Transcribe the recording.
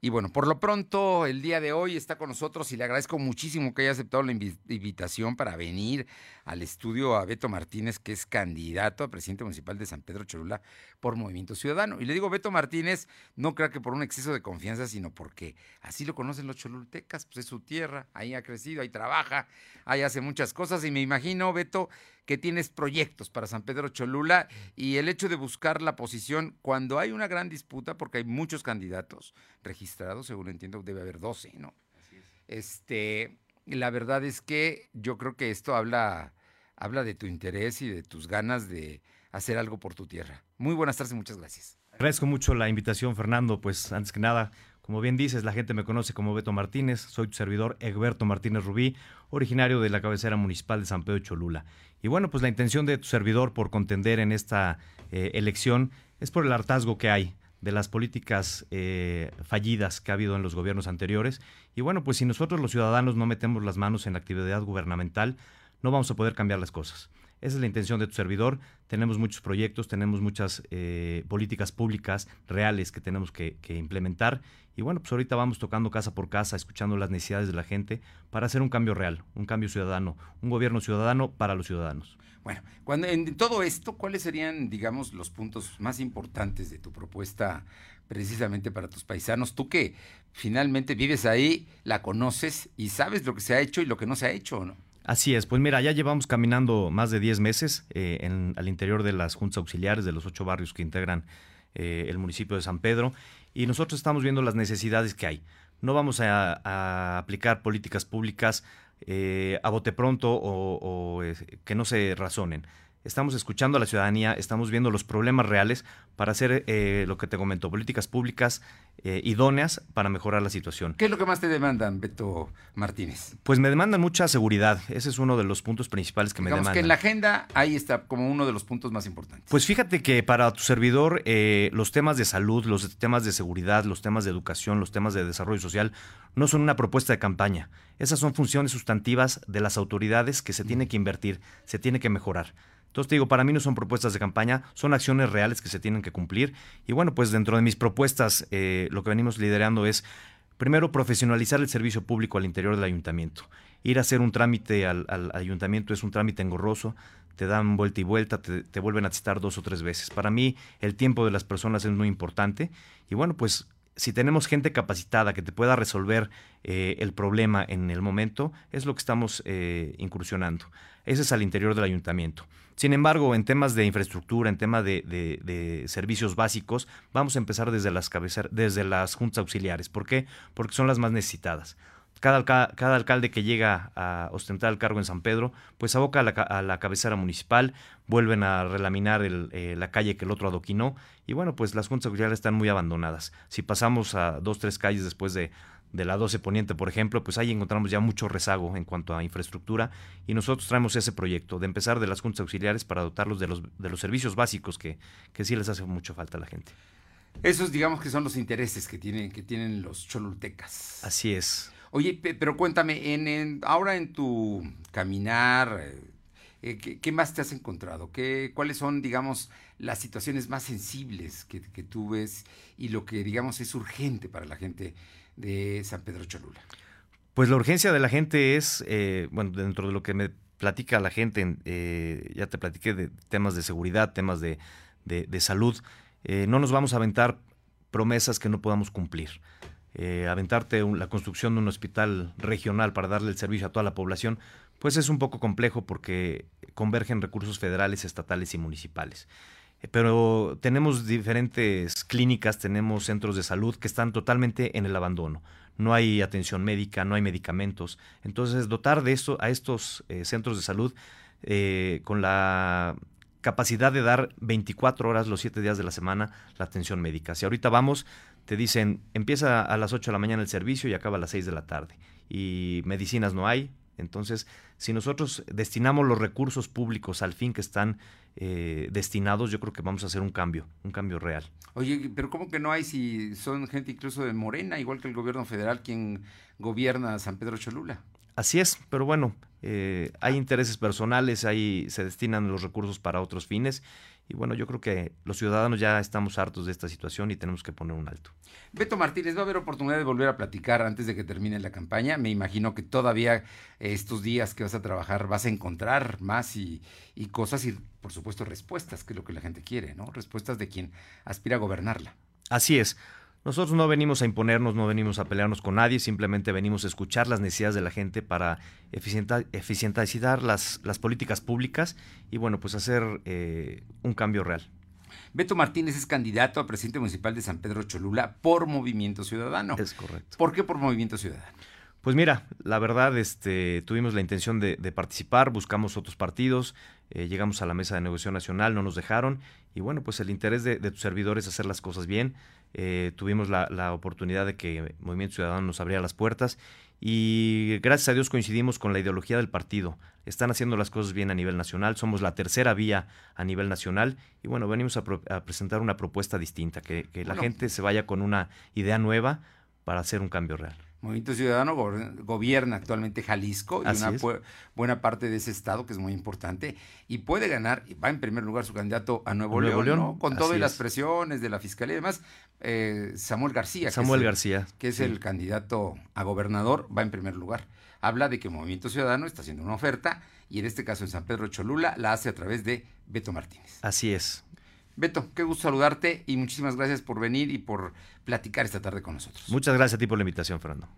Y bueno, por lo pronto, el día de hoy está con nosotros y le agradezco muchísimo que haya aceptado la invitación para venir al estudio a Beto Martínez, que es candidato a presidente municipal de San Pedro Cholula por Movimiento Ciudadano. Y le digo Beto Martínez, no creo que por un exceso de confianza, sino porque así lo conocen los cholultecas, pues es su tierra, ahí ha crecido, ahí trabaja, ahí hace muchas cosas y me imagino, Beto, que tienes proyectos para San Pedro Cholula y el hecho de buscar la posición cuando hay una gran disputa, porque hay muchos candidatos registrados, según entiendo, debe haber 12, ¿no? Así es. Este, la verdad es que yo creo que esto habla, habla de tu interés y de tus ganas de hacer algo por tu tierra. Muy buenas tardes y muchas gracias. Agradezco mucho la invitación, Fernando. Pues antes que nada, como bien dices, la gente me conoce como Beto Martínez. Soy tu servidor, Egberto Martínez Rubí, originario de la cabecera municipal de San Pedro Cholula. Y bueno, pues la intención de tu servidor por contender en esta eh, elección es por el hartazgo que hay de las políticas eh, fallidas que ha habido en los gobiernos anteriores. Y bueno, pues si nosotros los ciudadanos no metemos las manos en la actividad gubernamental, no vamos a poder cambiar las cosas. Esa es la intención de tu servidor. Tenemos muchos proyectos, tenemos muchas eh, políticas públicas reales que tenemos que, implementar. Y bueno, pues ahorita vamos tocando casa por casa, escuchando las necesidades de la gente para hacer un cambio real, un cambio ciudadano, un gobierno ciudadano para los ciudadanos. Bueno, cuando, en todo esto, ¿cuáles serían, digamos, los puntos más importantes de tu propuesta precisamente para tus paisanos? Tú que finalmente vives ahí, la conoces y sabes lo que se ha hecho y lo que no se ha hecho, ¿no? Así es, pues mira, ya llevamos caminando más de 10 meses eh, al interior de las juntas auxiliares de los ocho barrios que integran eh, el municipio de San Pedro y nosotros estamos viendo las necesidades que hay. No vamos a, aplicar políticas públicas eh, a bote pronto o, o que no se razonen estamos escuchando a la ciudadanía, estamos viendo los problemas reales para hacer eh, lo que te comento, políticas públicas eh, idóneas para mejorar la situación. ¿Qué es lo que más te demandan, Beto Martínez? Pues me demandan mucha seguridad. Ese es uno de los puntos principales que me demandan. que en la agenda ahí está como uno de los puntos más importantes. Pues fíjate que para tu servidor eh, los temas de salud, los temas de seguridad, los temas de educación, los temas de desarrollo social no son una propuesta de campaña. Esas son funciones sustantivas de las autoridades que se tiene que invertir, se tiene que mejorar. Entonces te digo, para mí no son propuestas de campaña, son acciones reales que se tienen que cumplir. Y bueno, pues dentro de mis propuestas, eh, lo que venimos liderando es, primero, profesionalizar el servicio público al interior del ayuntamiento. Ir a hacer un trámite al, ayuntamiento es un trámite engorroso, te dan vuelta y vuelta, te, vuelven a citar dos o tres veces. Para mí, el tiempo de las personas es muy importante. Y bueno, pues si tenemos gente capacitada que te pueda resolver eh, el problema en el momento, es lo que estamos eh, incursionando. Ese es al interior del ayuntamiento. Sin embargo, en temas de infraestructura, en temas de, servicios básicos, vamos a empezar desde las, desde las juntas auxiliares. ¿Por qué? Porque son las más necesitadas. Cada, cada, alcalde que llega a ostentar el cargo en San Pedro, pues aboca a la, cabecera municipal, vuelven a relaminar eh, la calle que el otro adoquinó, y bueno, pues las juntas auxiliares están muy abandonadas. Si pasamos a dos, tres calles después de, de la 12 Poniente, por ejemplo, pues ahí encontramos ya mucho rezago en cuanto a infraestructura y nosotros traemos ese proyecto de empezar de las juntas auxiliares para dotarlos de los, de los servicios básicos que, que sí les hace mucho falta a la gente. Esos digamos que son los intereses que tienen, que tienen los cholultecas. Así es. Oye, pero cuéntame, ahora en tu caminar, eh, ¿qué, más te has encontrado? ¿Qué, ¿Cuáles son, digamos, las situaciones más sensibles que, que tú ves y lo que, digamos, es urgente para la gente de San Pedro Cholula? Pues la urgencia de la gente es, eh, bueno, dentro de lo que me platica la gente, eh, ya te platiqué de temas de seguridad, temas de, salud, eh, no nos vamos a aventar promesas que no podamos cumplir. Aventarte la construcción de un hospital regional para darle el servicio a toda la población, pues es un poco complejo porque convergen recursos federales, estatales y municipales. Pero tenemos diferentes clínicas, tenemos centros de salud que están totalmente en el abandono. No hay atención médica, no hay medicamentos. Entonces, dotar de esto a estos eh, centros de salud eh, con la capacidad de dar 24 horas los 7 días de la semana la atención médica. Si ahorita vamos, te dicen, empieza a las 8 de la mañana el servicio y acaba a las 6 de la tarde. Y medicinas no hay, entonces, si nosotros destinamos los recursos públicos al fin que están eh, destinados, yo creo que vamos a hacer un cambio, un cambio real. Oye, pero ¿cómo que no hay si son gente incluso de Morena, igual que el gobierno federal quien gobierna San Pedro Cholula? Así es, pero bueno, eh, hay intereses personales, ahí se destinan los recursos para otros fines y bueno, yo creo que los ciudadanos ya estamos hartos de esta situación y tenemos que poner un alto. Beto Martínez, va a haber oportunidad de volver a platicar antes de que termine la campaña. Me imagino que todavía eh, estos días que vas a trabajar vas a encontrar más y, y cosas y por supuesto respuestas, que es lo que la gente quiere, ¿no? Respuestas de quien aspira a gobernarla. Así es. Nosotros no venimos a imponernos, no venimos a pelearnos con nadie, simplemente venimos a escuchar las necesidades de la gente para eficientizar las, las políticas públicas y bueno, pues hacer eh, un cambio real. Beto Martínez es candidato a presidente municipal de San Pedro Cholula por Movimiento Ciudadano. Es correcto. ¿Por qué por Movimiento Ciudadano? Pues mira, la verdad, este, tuvimos la intención de, participar, buscamos otros partidos, eh, llegamos a la mesa de negociación nacional, no nos dejaron, y bueno, pues el interés de, de tus servidores es hacer las cosas bien. Eh, tuvimos la, la, oportunidad de que Movimiento Ciudadano nos abriera las puertas y gracias a Dios coincidimos con la ideología del partido. Están haciendo las cosas bien a nivel nacional, somos la tercera vía a nivel nacional y bueno, venimos a, a presentar una propuesta distinta, que, que la gente se vaya con una idea nueva para hacer un cambio real. Movimiento Ciudadano gobierna actualmente Jalisco y una buena parte de ese estado, que es muy importante, y puede ganar, y va en primer lugar su candidato a Nuevo, León, con todas las presiones de la Fiscalía y demás, eh, Samuel García. Samuel que es García. El, que es el candidato a gobernador, va en primer lugar. Habla de que Movimiento Ciudadano está haciendo una oferta, y en este caso en San Pedro Cholula la hace a través de Beto Martínez. Así es. Beto, qué gusto saludarte y muchísimas gracias por venir y por platicar esta tarde con nosotros. Muchas gracias a ti por la invitación, Fernando.